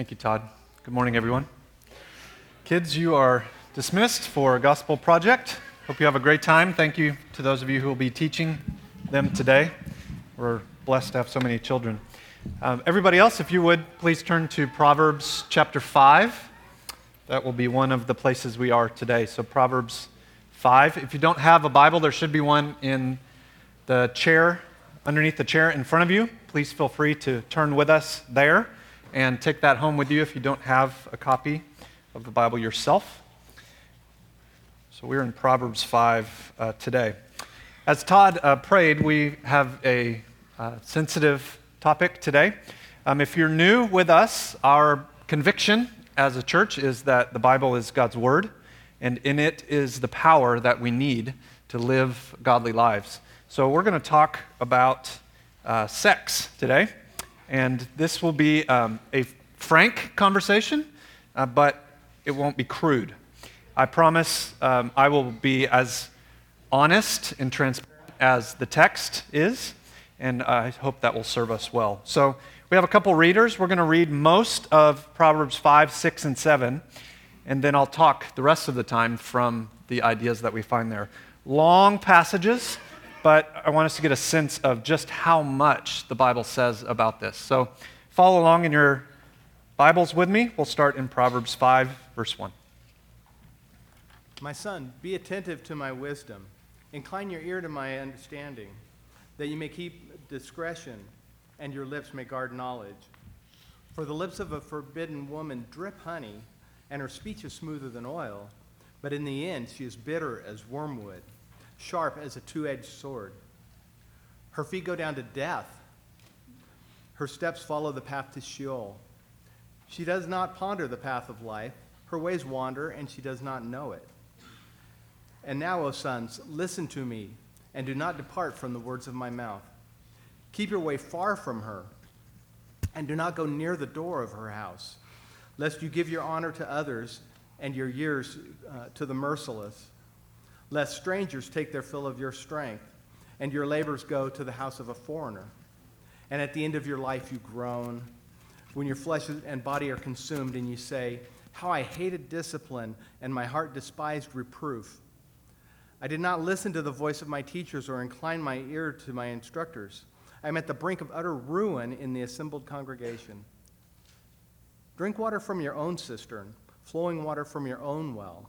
Thank you, Todd. Good morning, everyone. Kids, you are dismissed for a gospel project. Hope you have a great time. Thank you to those of you who will be teaching them today. We're blessed to have so many children. Um, everybody else, if you would, please turn to Proverbs chapter 5. That will be one of the places we are today. So, Proverbs 5. If you don't have a Bible, there should be one in the chair, underneath the chair in front of you. Please feel free to turn with us there and take that home with you if you don't have a copy of the Bible yourself. So we're in Proverbs 5 uh, today. As Todd uh, prayed, we have a uh, sensitive topic today. Um, if you're new with us, our conviction as a church is that the Bible is God's Word, and in it is the power that we need to live godly lives. So we're going to talk about uh, sex today. And this will be um, a frank conversation, uh, but it won't be crude. I promise um, I will be as honest and transparent as the text is, and I hope that will serve us well. So, we have a couple readers. We're going to read most of Proverbs 5, 6, and 7, and then I'll talk the rest of the time from the ideas that we find there. Long passages but I want us to get a sense of just how much the Bible says about this. So follow along in your Bibles with me. We'll start in Proverbs 5, verse 1. My son, be attentive to my wisdom. Incline your ear to my understanding, that you may keep discretion and your lips may guard knowledge. For the lips of a forbidden woman drip honey, and her speech is smoother than oil, but in the end she is bitter as wormwood sharp as a two edged sword. Her feet go down to death. Her steps follow the path to Sheol. She does not ponder the path of life. Her ways wander, and she does not know it. And now, O sons, listen to me, and do not depart from the words of my mouth. Keep your way far from her, and do not go near the door of her house, lest you give your honor to others and your years uh, to the merciless lest strangers take their fill of your strength, and your labors go to the house of a foreigner. And at the end of your life, you groan. When your flesh and body are consumed, and you say, How I hated discipline, and my heart despised reproof. I did not listen to the voice of my teachers or incline my ear to my instructors. I am at the brink of utter ruin in the assembled congregation. Drink water from your own cistern, flowing water from your own well.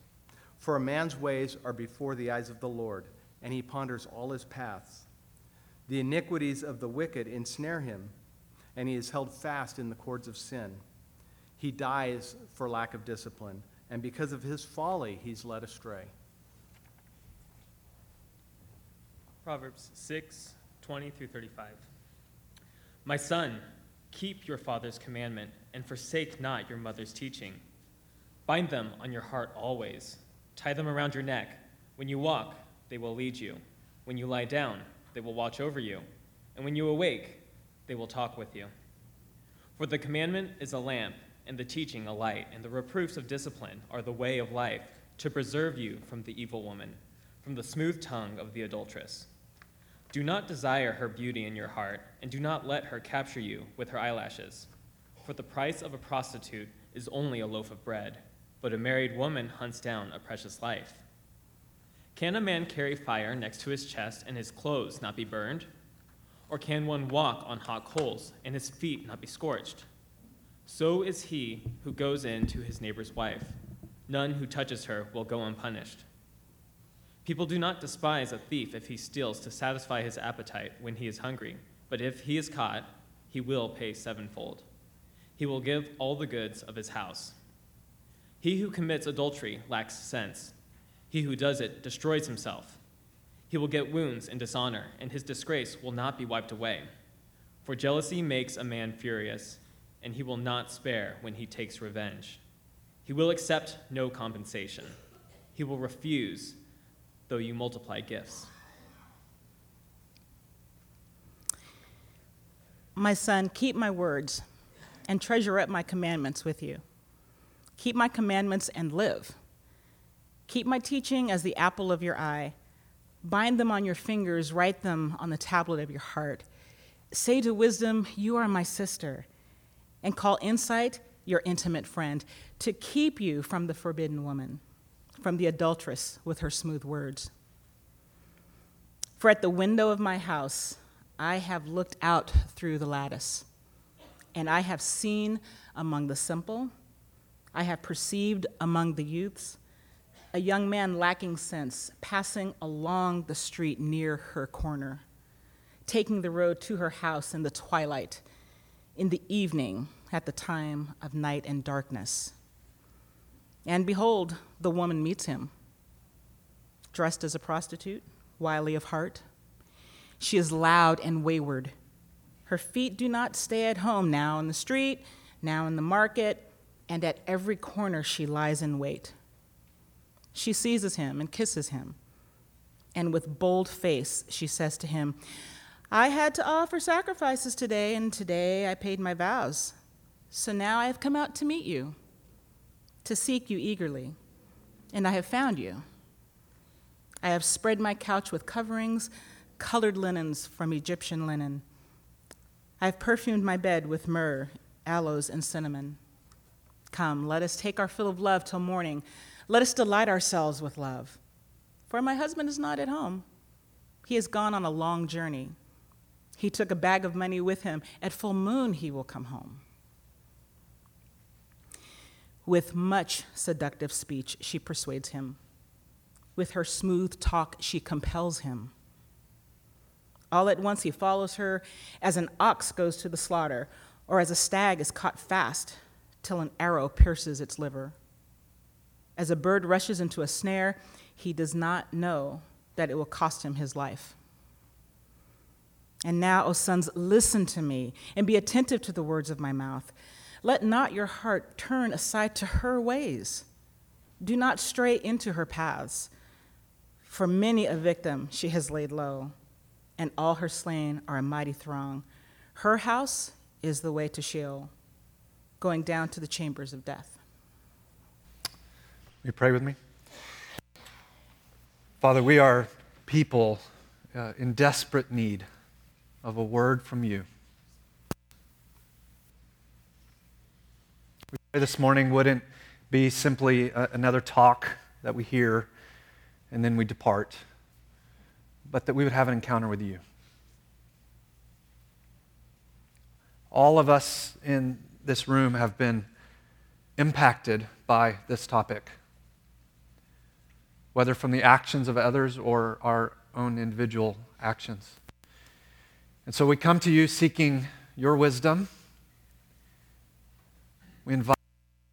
For a man's ways are before the eyes of the Lord, and he ponders all his paths. The iniquities of the wicked ensnare him, and he is held fast in the cords of sin. He dies for lack of discipline, and because of his folly, he's led astray. Proverbs 6, 20 through 35. My son, keep your father's commandment, and forsake not your mother's teaching. Bind them on your heart always Tie them around your neck. When you walk, they will lead you. When you lie down, they will watch over you. And when you awake, they will talk with you. For the commandment is a lamp, and the teaching a light, and the reproofs of discipline are the way of life, to preserve you from the evil woman, from the smooth tongue of the adulteress. Do not desire her beauty in your heart, and do not let her capture you with her eyelashes. For the price of a prostitute is only a loaf of bread but a married woman hunts down a precious life. Can a man carry fire next to his chest and his clothes not be burned? Or can one walk on hot coals and his feet not be scorched? So is he who goes in to his neighbor's wife. None who touches her will go unpunished. People do not despise a thief if he steals to satisfy his appetite when he is hungry, but if he is caught, he will pay sevenfold. He will give all the goods of his house. He who commits adultery lacks sense. He who does it destroys himself. He will get wounds and dishonor, and his disgrace will not be wiped away. For jealousy makes a man furious, and he will not spare when he takes revenge. He will accept no compensation. He will refuse, though you multiply gifts. My son, keep my words and treasure up my commandments with you. Keep my commandments and live. Keep my teaching as the apple of your eye. Bind them on your fingers, write them on the tablet of your heart. Say to wisdom, You are my sister, and call insight your intimate friend, to keep you from the forbidden woman, from the adulteress with her smooth words. For at the window of my house, I have looked out through the lattice, and I have seen among the simple, I have perceived among the youths, a young man lacking sense passing along the street near her corner, taking the road to her house in the twilight, in the evening, at the time of night and darkness. And behold, the woman meets him, dressed as a prostitute, wily of heart she is loud and wayward. Her feet do not stay at home, now in the street, now in the market, and at every corner she lies in wait. She seizes him and kisses him. And with bold face, she says to him, I had to offer sacrifices today, and today I paid my vows. So now I have come out to meet you, to seek you eagerly, and I have found you. I have spread my couch with coverings colored linens from Egyptian linen. I have perfumed my bed with myrrh, aloes, and cinnamon. Come, let us take our fill of love till morning. Let us delight ourselves with love. For my husband is not at home. He has gone on a long journey. He took a bag of money with him. At full moon, he will come home. With much seductive speech, she persuades him. With her smooth talk, she compels him. All at once he follows her as an ox goes to the slaughter, or as a stag is caught fast till an arrow pierces its liver. As a bird rushes into a snare, he does not know that it will cost him his life. And now, O sons, listen to me and be attentive to the words of my mouth. Let not your heart turn aside to her ways. Do not stray into her paths, for many a victim she has laid low and all her slain are a mighty throng. Her house is the way to Sheol, going down to the chambers of death. You pray with me? Father, we are people uh, in desperate need of a word from you. We pray this morning wouldn't be simply a, another talk that we hear and then we depart but that we would have an encounter with you. All of us in this room have been impacted by this topic, whether from the actions of others or our own individual actions. And so we come to you seeking your wisdom. We invite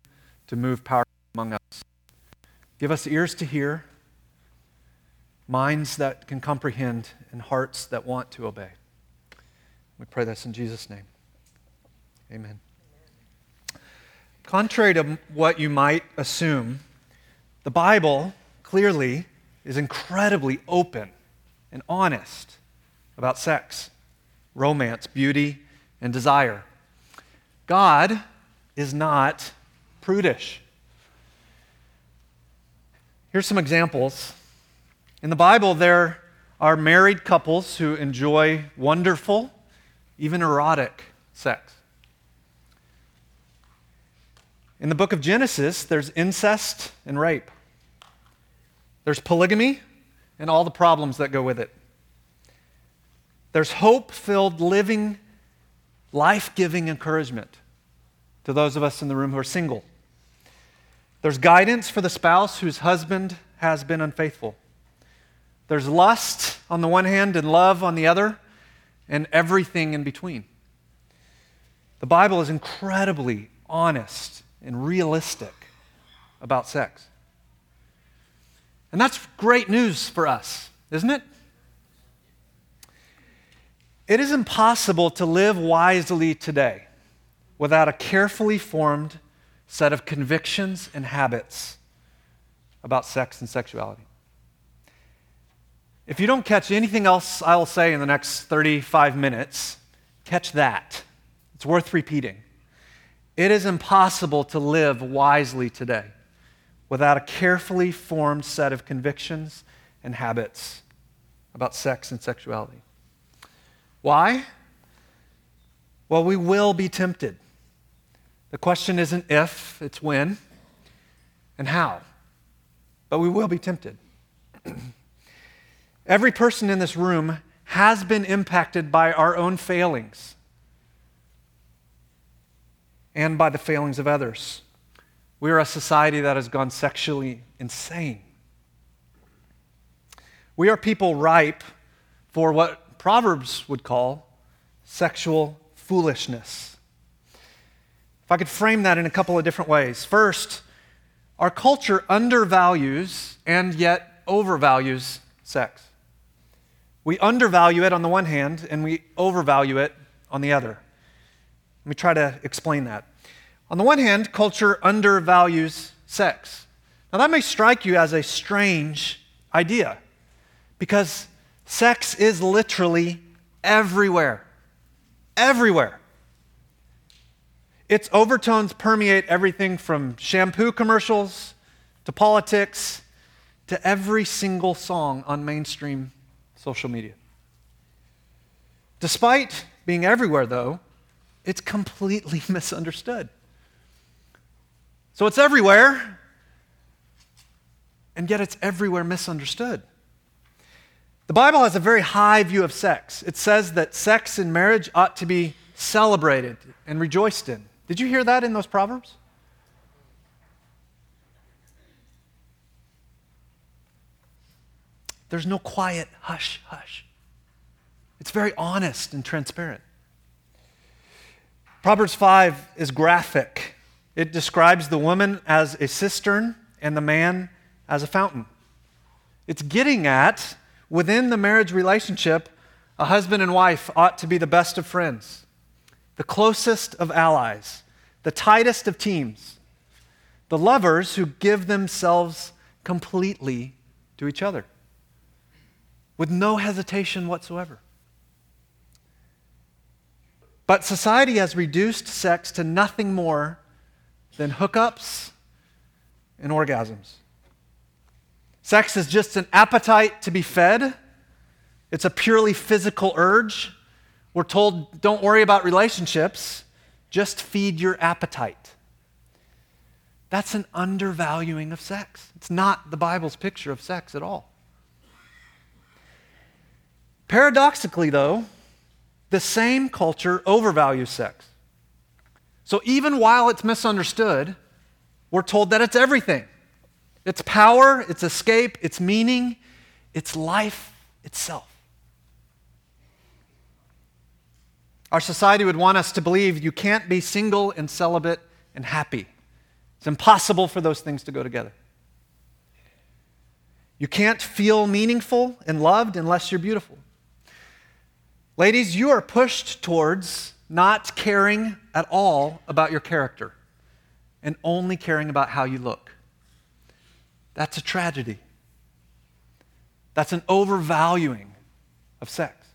you to move power among us. Give us ears to hear minds that can comprehend, and hearts that want to obey. We pray this in Jesus' name. Amen. Contrary to what you might assume, the Bible clearly is incredibly open and honest about sex, romance, beauty, and desire. God is not prudish. Here's some examples in the Bible, there are married couples who enjoy wonderful, even erotic sex. In the book of Genesis, there's incest and rape. There's polygamy and all the problems that go with it. There's hope filled, living, life giving encouragement to those of us in the room who are single. There's guidance for the spouse whose husband has been unfaithful. There's lust on the one hand and love on the other, and everything in between. The Bible is incredibly honest and realistic about sex. And that's great news for us, isn't it? It is impossible to live wisely today without a carefully formed set of convictions and habits about sex and sexuality. If you don't catch anything else I'll say in the next 35 minutes, catch that. It's worth repeating. It is impossible to live wisely today without a carefully formed set of convictions and habits about sex and sexuality. Why? Well, we will be tempted. The question isn't if, it's when and how. But we will be tempted. Every person in this room has been impacted by our own failings and by the failings of others. We are a society that has gone sexually insane. We are people ripe for what Proverbs would call sexual foolishness. If I could frame that in a couple of different ways. First, our culture undervalues and yet overvalues sex. We undervalue it on the one hand and we overvalue it on the other. Let me try to explain that. On the one hand, culture undervalues sex. Now, that may strike you as a strange idea because sex is literally everywhere. Everywhere. Its overtones permeate everything from shampoo commercials to politics to every single song on mainstream social media. Despite being everywhere, though, it's completely misunderstood. So it's everywhere, and yet it's everywhere misunderstood. The Bible has a very high view of sex. It says that sex in marriage ought to be celebrated and rejoiced in. Did you hear that in those Proverbs? There's no quiet hush, hush. It's very honest and transparent. Proverbs 5 is graphic. It describes the woman as a cistern and the man as a fountain. It's getting at within the marriage relationship, a husband and wife ought to be the best of friends, the closest of allies, the tightest of teams, the lovers who give themselves completely to each other with no hesitation whatsoever. But society has reduced sex to nothing more than hookups and orgasms. Sex is just an appetite to be fed, it's a purely physical urge. We're told, don't worry about relationships, just feed your appetite. That's an undervaluing of sex. It's not the Bible's picture of sex at all. Paradoxically, though, the same culture overvalues sex. So even while it's misunderstood, we're told that it's everything it's power, it's escape, it's meaning, it's life itself. Our society would want us to believe you can't be single and celibate and happy. It's impossible for those things to go together. You can't feel meaningful and loved unless you're beautiful. Ladies, you are pushed towards not caring at all about your character and only caring about how you look. That's a tragedy. That's an overvaluing of sex.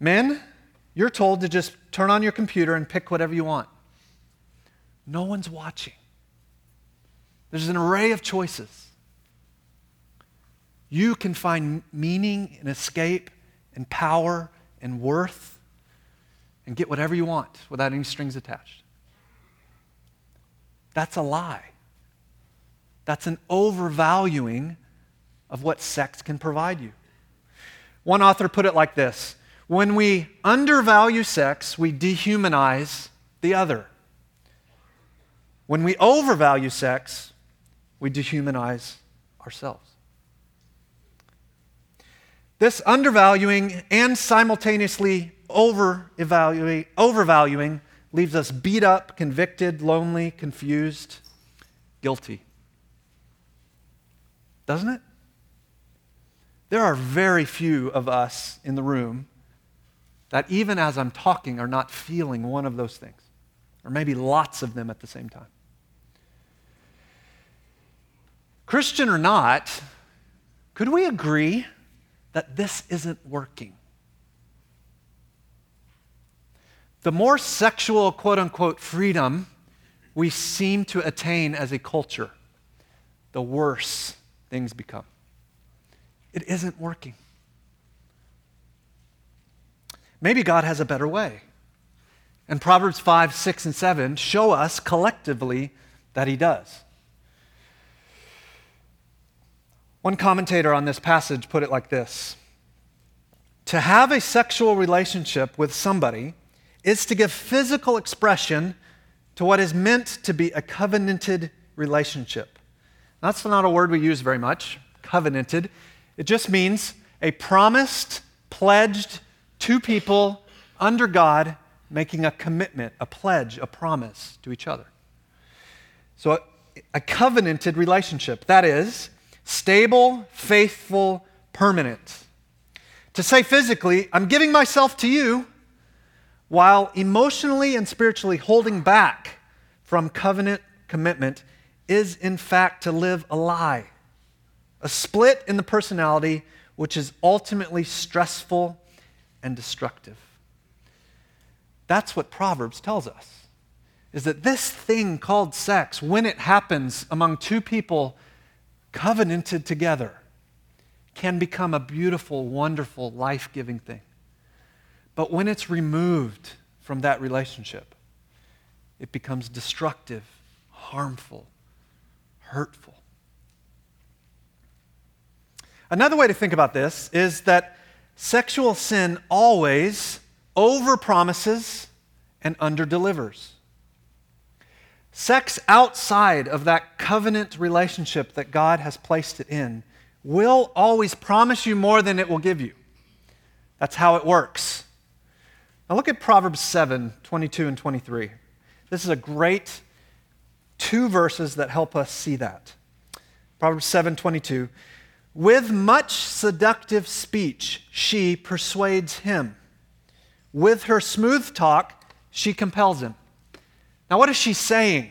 Men, you're told to just turn on your computer and pick whatever you want. No one's watching. There's an array of choices. You can find meaning and escape and power and worth and get whatever you want without any strings attached. That's a lie. That's an overvaluing of what sex can provide you. One author put it like this When we undervalue sex, we dehumanize the other. When we overvalue sex, we dehumanize ourselves. This undervaluing and simultaneously overvaluing leaves us beat up, convicted, lonely, confused, guilty. Doesn't it? There are very few of us in the room that even as I'm talking, are not feeling one of those things, or maybe lots of them at the same time. Christian or not, could we agree that this isn't working? The more sexual, quote unquote, freedom we seem to attain as a culture, the worse things become. It isn't working. Maybe God has a better way. And Proverbs 5, 6, and 7 show us collectively that He does. One commentator on this passage put it like this To have a sexual relationship with somebody is to give physical expression to what is meant to be a covenanted relationship. That's not a word we use very much, covenanted. It just means a promised, pledged, two people under God making a commitment, a pledge, a promise to each other. So, a, a covenanted relationship, that is, stable, faithful, permanent. To say physically, I'm giving myself to you while emotionally and spiritually holding back from covenant commitment is, in fact, to live a lie, a split in the personality which is ultimately stressful and destructive. That's what Proverbs tells us. Is that this thing called sex, when it happens among two people covenanted together, can become a beautiful, wonderful, life giving thing. But when it's removed from that relationship, it becomes destructive, harmful, hurtful. Another way to think about this is that sexual sin always overpromises and underdelivers. Sex outside of that covenant relationship that God has placed it in will always promise you more than it will give you. That's how it works. Now look at Proverbs 7 22 and 23. This is a great two verses that help us see that. Proverbs 7 22. With much seductive speech, she persuades him. With her smooth talk, she compels him. Now, what is she saying?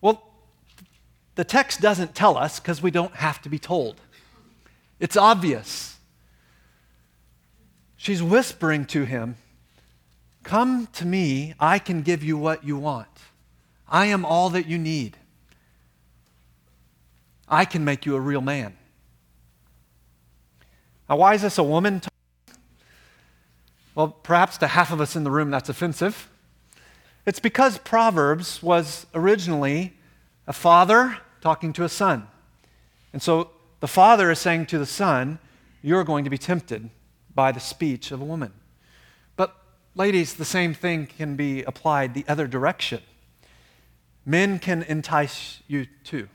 Well, the text doesn't tell us because we don't have to be told. It's obvious. She's whispering to him, Come to me, I can give you what you want. I am all that you need. I can make you a real man. Now, why is this a woman? talking? Well, perhaps to half of us in the room that's offensive. It's because Proverbs was originally a father talking to a son. And so the father is saying to the son, You're going to be tempted by the speech of a woman. But, ladies, the same thing can be applied the other direction. Men can entice you too.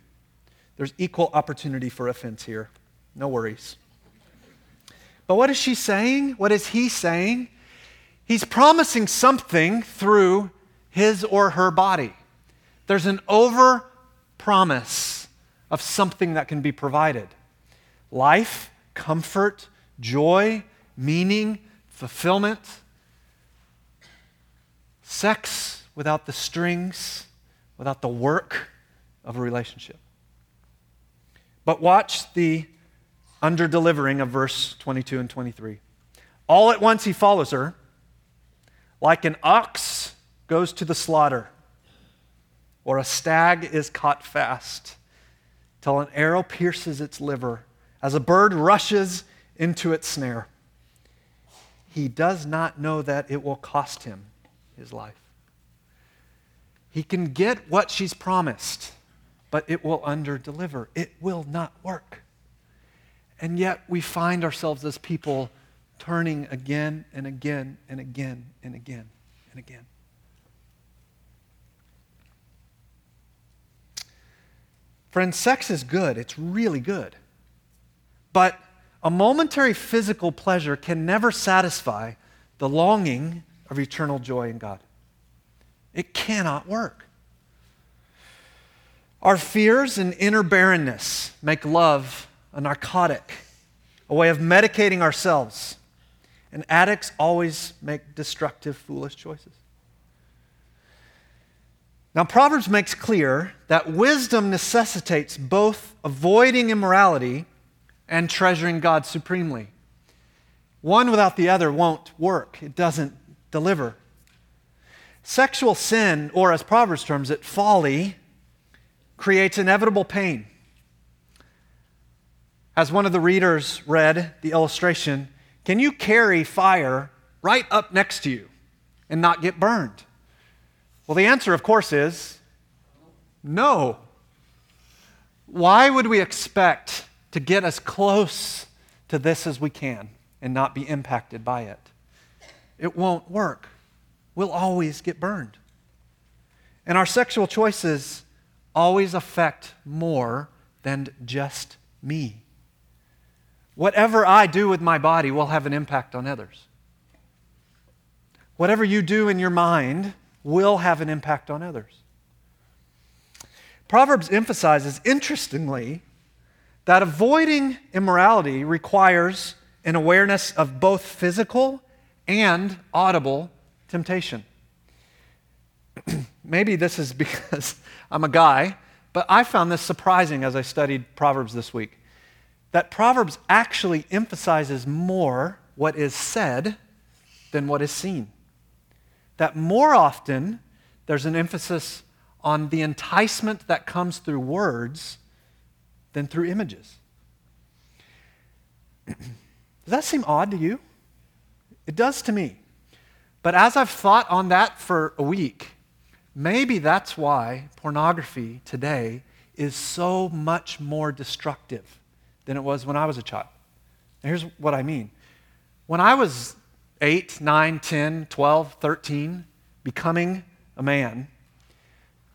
There's equal opportunity for offense here. No worries. But what is she saying? What is he saying? He's promising something through his or her body. There's an over promise of something that can be provided life, comfort, joy, meaning, fulfillment. Sex without the strings, without the work of a relationship. But watch the under delivering of verse 22 and 23. All at once he follows her, like an ox goes to the slaughter, or a stag is caught fast, till an arrow pierces its liver, as a bird rushes into its snare he does not know that it will cost him his life. He can get what she's promised, but it will underdeliver. It will not work. And yet we find ourselves as people turning again and again and again and again and again. Friends, sex is good. It's really good. But a momentary physical pleasure can never satisfy the longing of eternal joy in God. It cannot work. Our fears and inner barrenness make love a narcotic, a way of medicating ourselves. and addicts always make destructive, foolish choices. Now, Proverbs makes clear that wisdom necessitates both avoiding immorality and treasuring God supremely. One without the other won't work, it doesn't deliver. Sexual sin, or as Proverbs terms it, folly, creates inevitable pain. As one of the readers read the illustration, can you carry fire right up next to you and not get burned? Well, the answer, of course, is no. Why would we expect to get as close to this as we can and not be impacted by it? It won't work. We'll always get burned. And our sexual choices always affect more than just me. Whatever I do with my body will have an impact on others. Whatever you do in your mind will have an impact on others. Proverbs emphasizes, interestingly, that avoiding immorality requires an awareness of both physical and audible temptation. Maybe this is because I'm a guy, but I found this surprising as I studied Proverbs this week. That Proverbs actually emphasizes more what is said than what is seen that more often there's an emphasis on the enticement that comes through words than through images. does that seem odd to you? It does to me. But as I've thought on that for a week, maybe that's why pornography today is so much more destructive than it was when I was a child. Here's what I mean. When I was 8, 9, 10, 12, 13, becoming a man,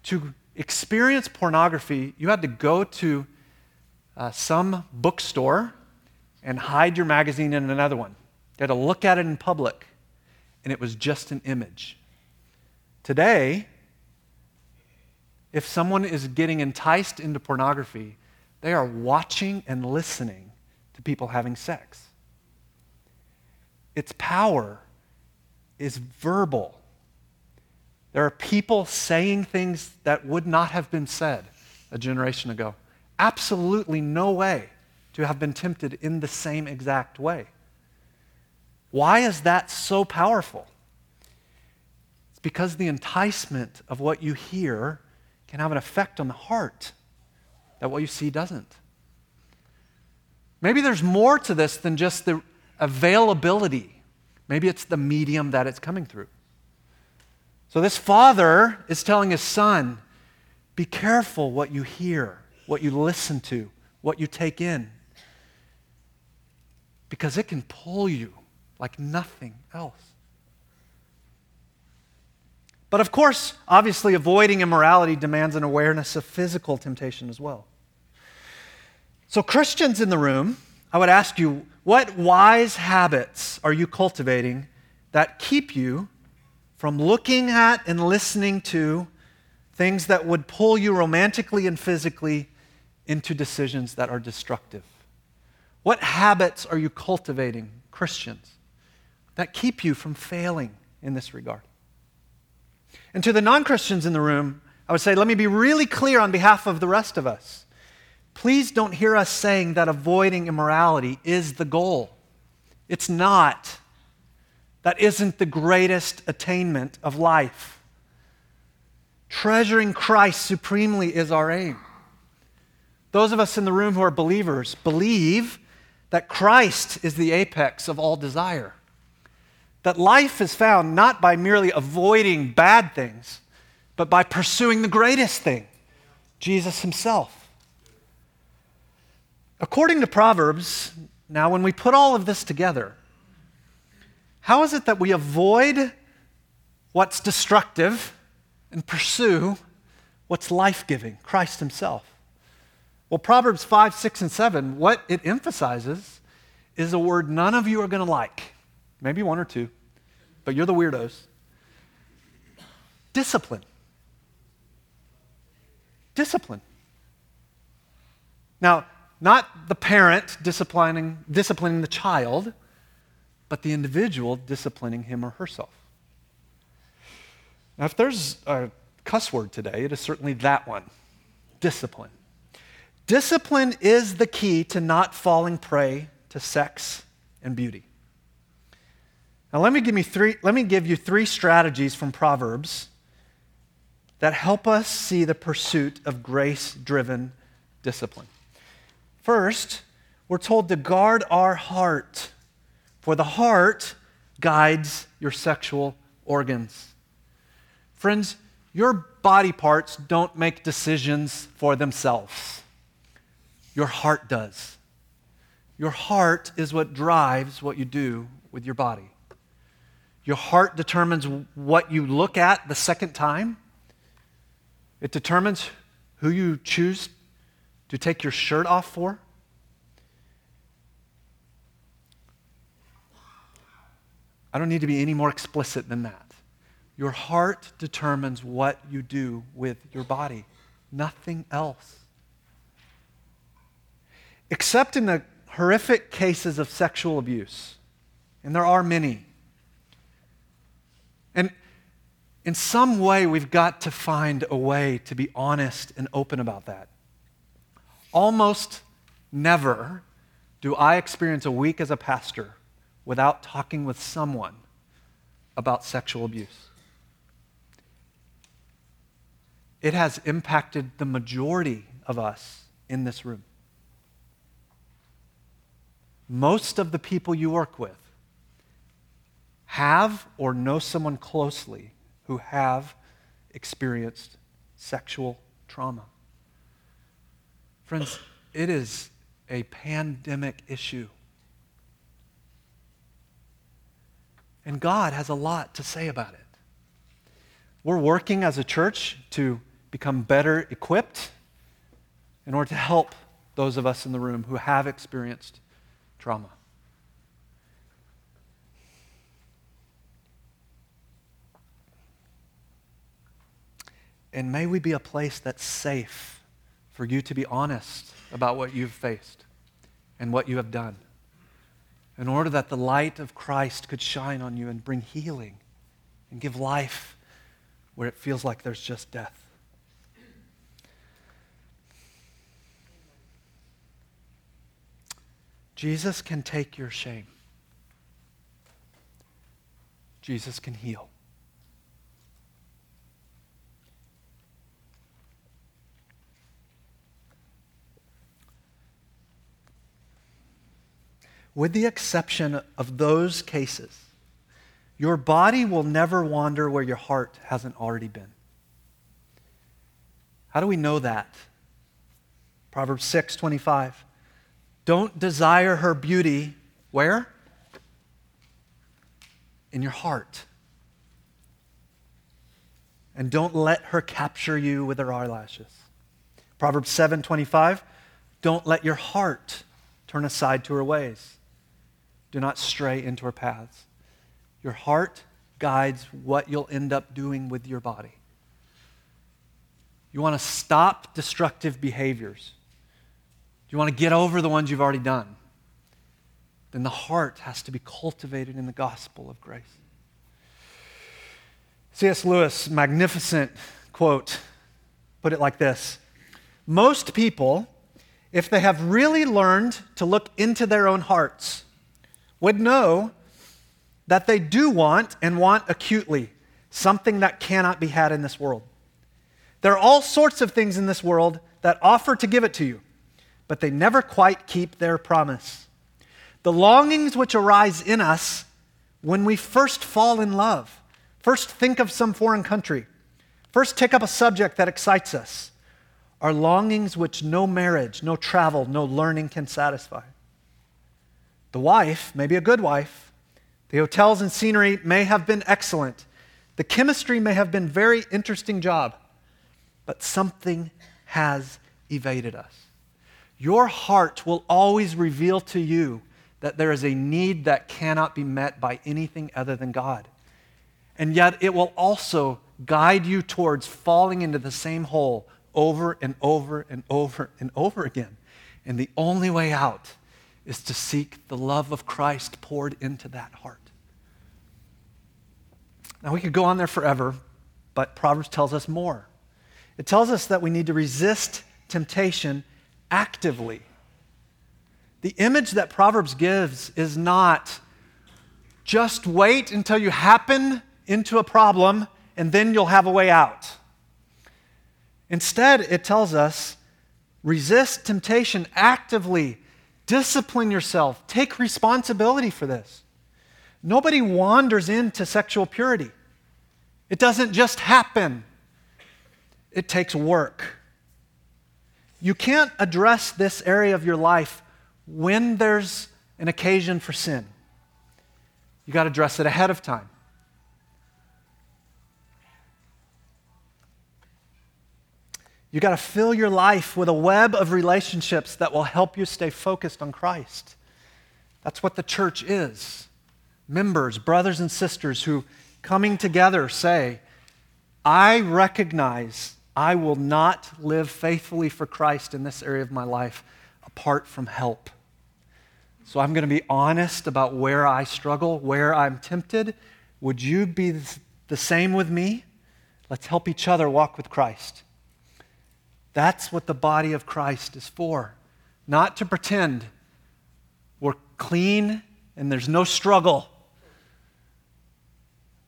to experience pornography, you had to go to uh, some bookstore and hide your magazine in another one. You had to look at it in public, and it was just an image. Today, if someone is getting enticed into pornography, they are watching and listening to people having sex its power is verbal. There are people saying things that would not have been said a generation ago. Absolutely no way to have been tempted in the same exact way. Why is that so powerful? It's because the enticement of what you hear can have an effect on the heart that what you see doesn't. Maybe there's more to this than just the availability. Maybe it's the medium that it's coming through. So this father is telling his son, be careful what you hear, what you listen to, what you take in. Because it can pull you like nothing else. But of course, obviously, avoiding immorality demands an awareness of physical temptation as well. So, Christians in the room, I would ask you what wise habits are you cultivating that keep you from looking at and listening to things that would pull you romantically and physically into decisions that are destructive? What habits are you cultivating, Christians, that keep you from failing in this regard? And to the non Christians in the room, I would say, let me be really clear on behalf of the rest of us. Please don't hear us saying that avoiding immorality is the goal. It's not. That isn't the greatest attainment of life. Treasuring Christ supremely is our aim. Those of us in the room who are believers believe that Christ is the apex of all desire. That life is found not by merely avoiding bad things, but by pursuing the greatest thing, Jesus Himself. According to Proverbs, now when we put all of this together, how is it that we avoid what's destructive and pursue what's life giving, Christ Himself? Well, Proverbs 5, 6, and 7, what it emphasizes is a word none of you are going to like. Maybe one or two, but you're the weirdos. Discipline. Discipline. Now, not the parent disciplining, disciplining the child, but the individual disciplining him or herself. Now, if there's a cuss word today, it is certainly that one discipline. Discipline is the key to not falling prey to sex and beauty. Now, let me give, me three, let me give you three strategies from Proverbs that help us see the pursuit of grace driven discipline. First, we're told to guard our heart, for the heart guides your sexual organs. Friends, your body parts don't make decisions for themselves, your heart does. Your heart is what drives what you do with your body. Your heart determines what you look at the second time. It determines who you choose to take your shirt off for. I don't need to be any more explicit than that. Your heart determines what you do with your body, nothing else. Except in the horrific cases of sexual abuse, and there are many. And in some way, we've got to find a way to be honest and open about that. Almost never do I experience a week as a pastor without talking with someone about sexual abuse. It has impacted the majority of us in this room. Most of the people you work with have or know someone closely who have experienced sexual trauma. Friends, it is a pandemic issue. And God has a lot to say about it. We're working as a church to become better equipped in order to help those of us in the room who have experienced trauma. And may we be a place that's safe for you to be honest about what you've faced and what you have done in order that the light of Christ could shine on you and bring healing and give life where it feels like there's just death. Jesus can take your shame. Jesus can heal. With the exception of those cases, your body will never wander where your heart hasn't already been. How do we know that? Proverbs 6 25. Don't desire her beauty where? In your heart. And don't let her capture you with her eyelashes. Proverbs 7 25. Don't let your heart turn aside to her ways. Do not stray into her paths. Your heart guides what you'll end up doing with your body. You want to stop destructive behaviors. You want to get over the ones you've already done? Then the heart has to be cultivated in the gospel of grace. C.S. Lewis, magnificent quote, put it like this Most people, if they have really learned to look into their own hearts, would know that they do want and want acutely something that cannot be had in this world. There are all sorts of things in this world that offer to give it to you, but they never quite keep their promise. The longings which arise in us when we first fall in love, first think of some foreign country, first take up a subject that excites us, are longings which no marriage, no travel, no learning can satisfy. The wife may be a good wife. The hotels and scenery may have been excellent. The chemistry may have been very interesting job. But something has evaded us. Your heart will always reveal to you that there is a need that cannot be met by anything other than God. And yet it will also guide you towards falling into the same hole over and over and over and over again. And the only way out is to seek the love of Christ poured into that heart. Now, we could go on there forever, but Proverbs tells us more. It tells us that we need to resist temptation actively. The image that Proverbs gives is not just wait until you happen into a problem and then you'll have a way out. Instead, it tells us resist temptation actively, discipline yourself, take responsibility for this. Nobody wanders into sexual purity, it doesn't just happen, it takes work. You can't address this area of your life when there's an occasion for sin. You got to address it ahead of time. You got to fill your life with a web of relationships that will help you stay focused on Christ. That's what the church is. Members, brothers and sisters who coming together say, I recognize I will not live faithfully for Christ in this area of my life apart from help. So I'm going to be honest about where I struggle, where I'm tempted. Would you be the same with me? Let's help each other walk with Christ. That's what the body of Christ is for. Not to pretend we're clean and there's no struggle,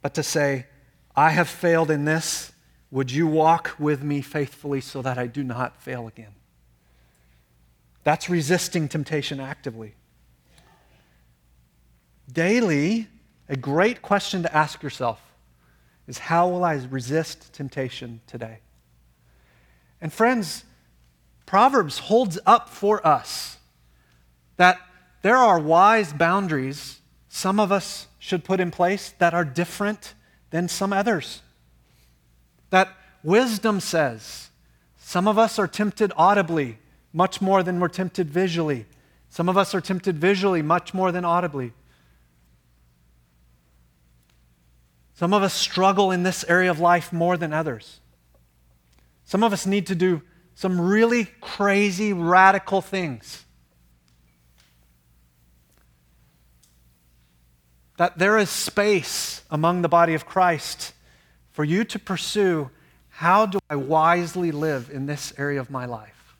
but to say, I have failed in this would you walk with me faithfully so that I do not fail again? That's resisting temptation actively. Daily, a great question to ask yourself is how will I resist temptation today? And friends, Proverbs holds up for us that there are wise boundaries some of us should put in place that are different than some others. That wisdom says some of us are tempted audibly much more than we're tempted visually. Some of us are tempted visually much more than audibly. Some of us struggle in this area of life more than others. Some of us need to do some really crazy, radical things. That there is space among the body of Christ for you to pursue how do I wisely live in this area of my life?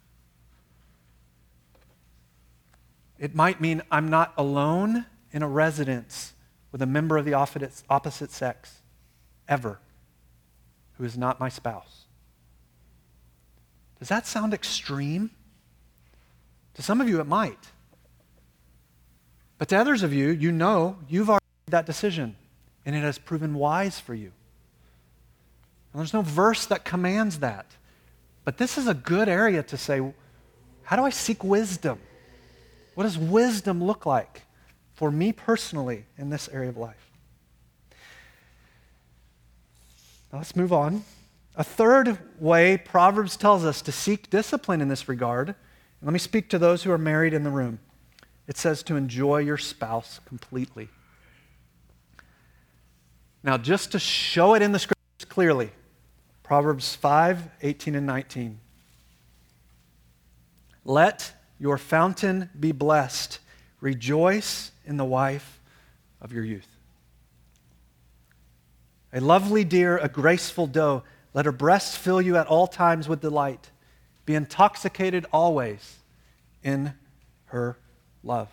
It might mean I'm not alone in a residence with a member of the opposite sex, ever, who is not my spouse. Does that sound extreme? To some of you, it might. But to others of you, you know you've already made that decision, and it has proven wise for you. And there's no verse that commands that. But this is a good area to say, how do I seek wisdom? What does wisdom look like for me personally in this area of life? Now let's move on. A third way Proverbs tells us to seek discipline in this regard, let me speak to those who are married in the room. It says to enjoy your spouse completely. Now, just to show it in the scriptures clearly, Proverbs 5 18 and 19. Let your fountain be blessed. Rejoice in the wife of your youth. A lovely deer, a graceful doe, let her breasts fill you at all times with delight. Be intoxicated always in her love.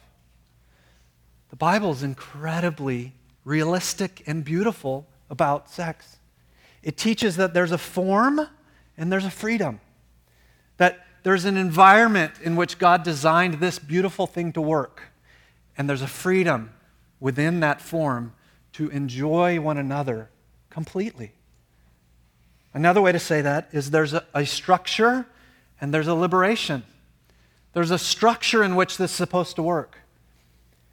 The Bible is incredibly realistic and beautiful about sex. It teaches that there's a form and there's a freedom. That there's an environment in which God designed this beautiful thing to work. And there's a freedom within that form to enjoy one another completely. Another way to say that is there's a, a, structure and there's a liberation. There's a structure in which this is supposed to work,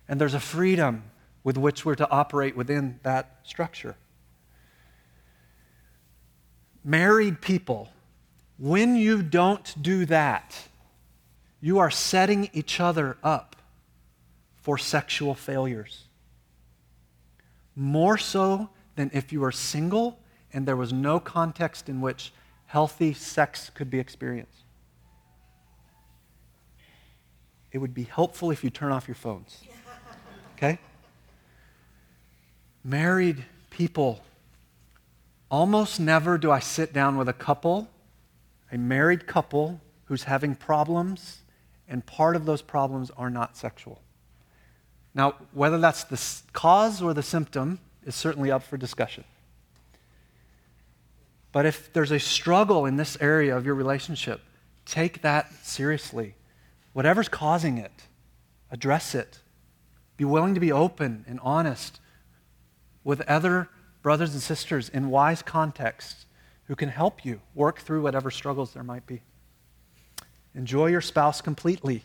and there's a freedom with which we're to operate within that structure married people, when you don't do that, you are setting each other up for sexual failures. More so than if you are single and there was no context in which healthy sex could be experienced. it would be helpful if you turn off your phones. Okay? Married people, almost never do I sit down with a couple, a married couple who's having problems, and part of those problems are not sexual. Now, whether that's the cause or the symptom is certainly up for discussion. But if there's a struggle in this area of your relationship, take that seriously. Whatever's causing it, address it. Be willing to be open and honest with other brothers and sisters in wise contexts who can help you work through whatever struggles there might be. Enjoy your spouse completely.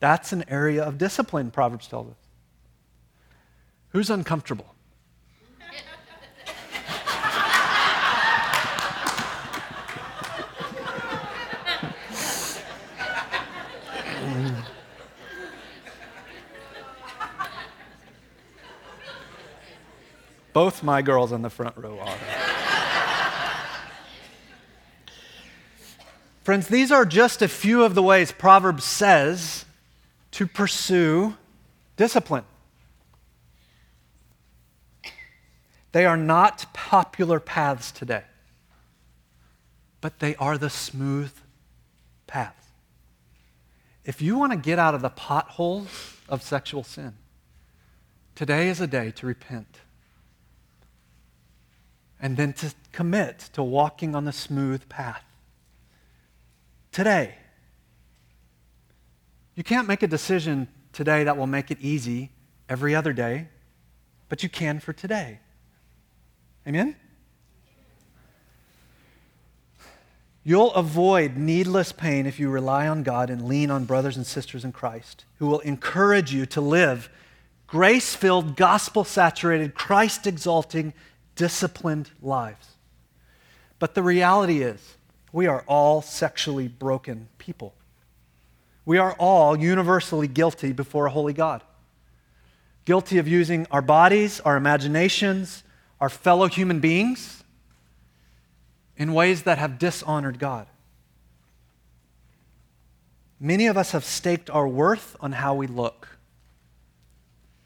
That's an area of discipline, Proverbs tells us. Who's uncomfortable? Both my girls in the front row are. Friends, these are just a few of the ways Proverbs says to pursue discipline. They are not popular paths today, but they are the smooth paths. If you want to get out of the potholes of sexual sin, today is a day to repent and then to commit to walking on the smooth path. Today. You can't make a decision today that will make it easy every other day, but you can for today. Amen? You'll avoid needless pain if you rely on God and lean on brothers and sisters in Christ who will encourage you to live grace filled, gospel saturated, Christ exalting, disciplined lives. But the reality is, we are all sexually broken people. We are all universally guilty before a holy God. Guilty of using our bodies, our imaginations, our fellow human beings in ways that have dishonored God. Many of us have staked our worth on how we look.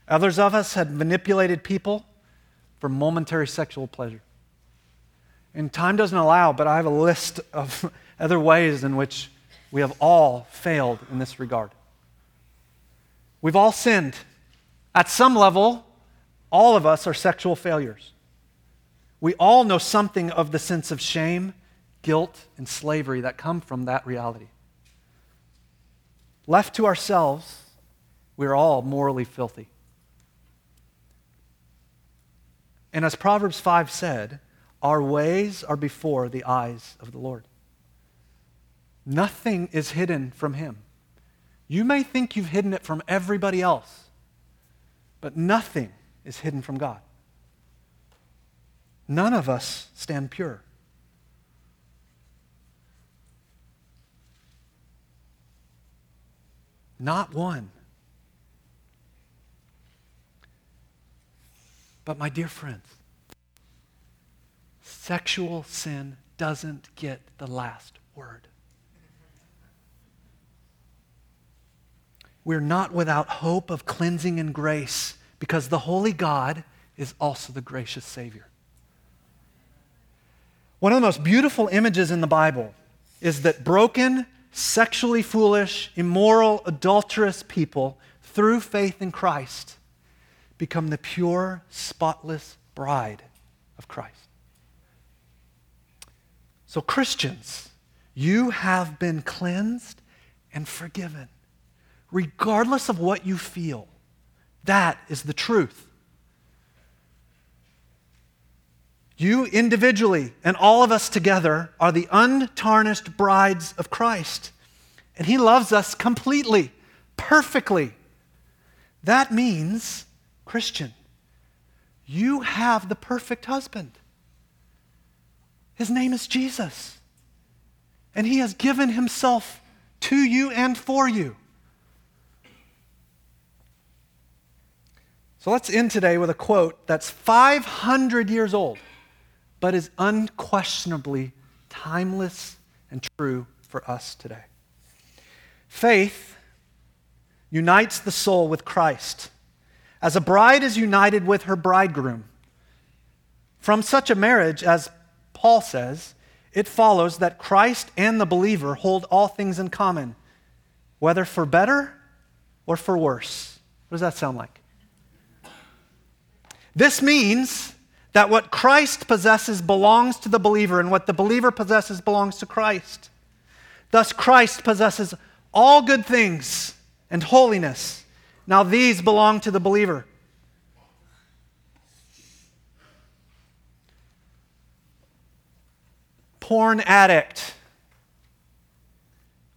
Others of us have manipulated people for momentary sexual pleasure. And time doesn't allow, but I have a list of other ways in which we have all failed in this regard. We've all sinned. At some level, all of us are sexual failures. We all know something of the sense of shame, guilt, and slavery that come from that reality. Left to ourselves, we are all morally filthy. And as Proverbs 5 said, our ways are before the eyes of the Lord. Nothing is hidden from Him. You may think you've hidden it from everybody else, but nothing is hidden from God. None of us stand pure. Not one. But, my dear friends, sexual sin doesn't get the last word. We're not without hope of cleansing and grace because the holy God is also the gracious Savior. One of the most beautiful images in the Bible is that broken, sexually foolish, immoral, adulterous people, through faith in Christ, become the pure, spotless bride of Christ. So, Christians, you have been cleansed and forgiven, regardless of what you feel. That is the truth. You individually and all of us together are the untarnished brides of Christ. And He loves us completely, perfectly. That means Christian, you have the perfect husband. His name is Jesus. And he has given himself to you and for you. So let's end today with a quote that's 500 years old, but is unquestionably timeless and true for us today. Faith unites the soul with Christ, as a bride is united with her bridegroom. From such a marriage, as Paul says, it follows that Christ and the believer hold all things in common, whether for better or for worse. What does that sound like? This means that what Christ possesses belongs to the believer, and what the believer possesses belongs to Christ. Thus, Christ possesses all good things and holiness. Now, these belong to the believer. Porn addict,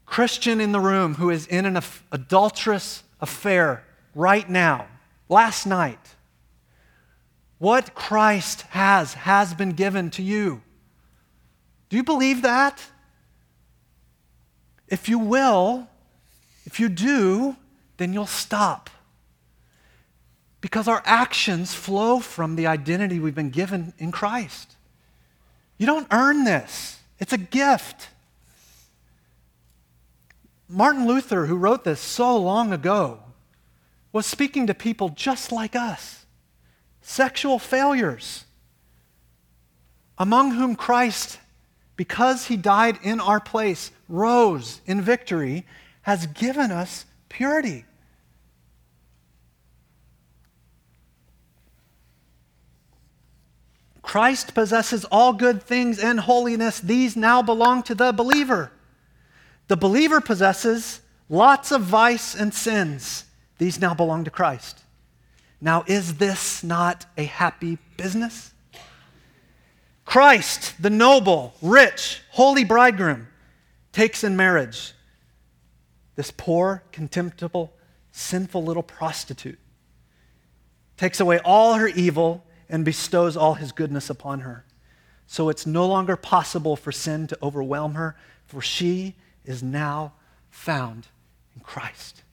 Christian in the room who is in an adulterous affair right now, last night. What Christ has, has been given to you. Do you believe that? If you will, if you do, then you'll stop. Because our actions flow from the identity we've been given in Christ. You don't earn this, it's a gift. Martin Luther, who wrote this so long ago, was speaking to people just like us sexual failures, among whom Christ, because he died in our place, rose in victory, has given us purity. Christ possesses all good things and holiness. These now belong to the believer. The believer possesses lots of vice and sins. These now belong to Christ. Now, is this not a happy business? Christ, the noble, rich, holy bridegroom, takes in marriage this poor, contemptible, sinful little prostitute, takes away all her evil and bestows all his goodness upon her. So it's no longer possible for sin to overwhelm her, for she is now found in Christ.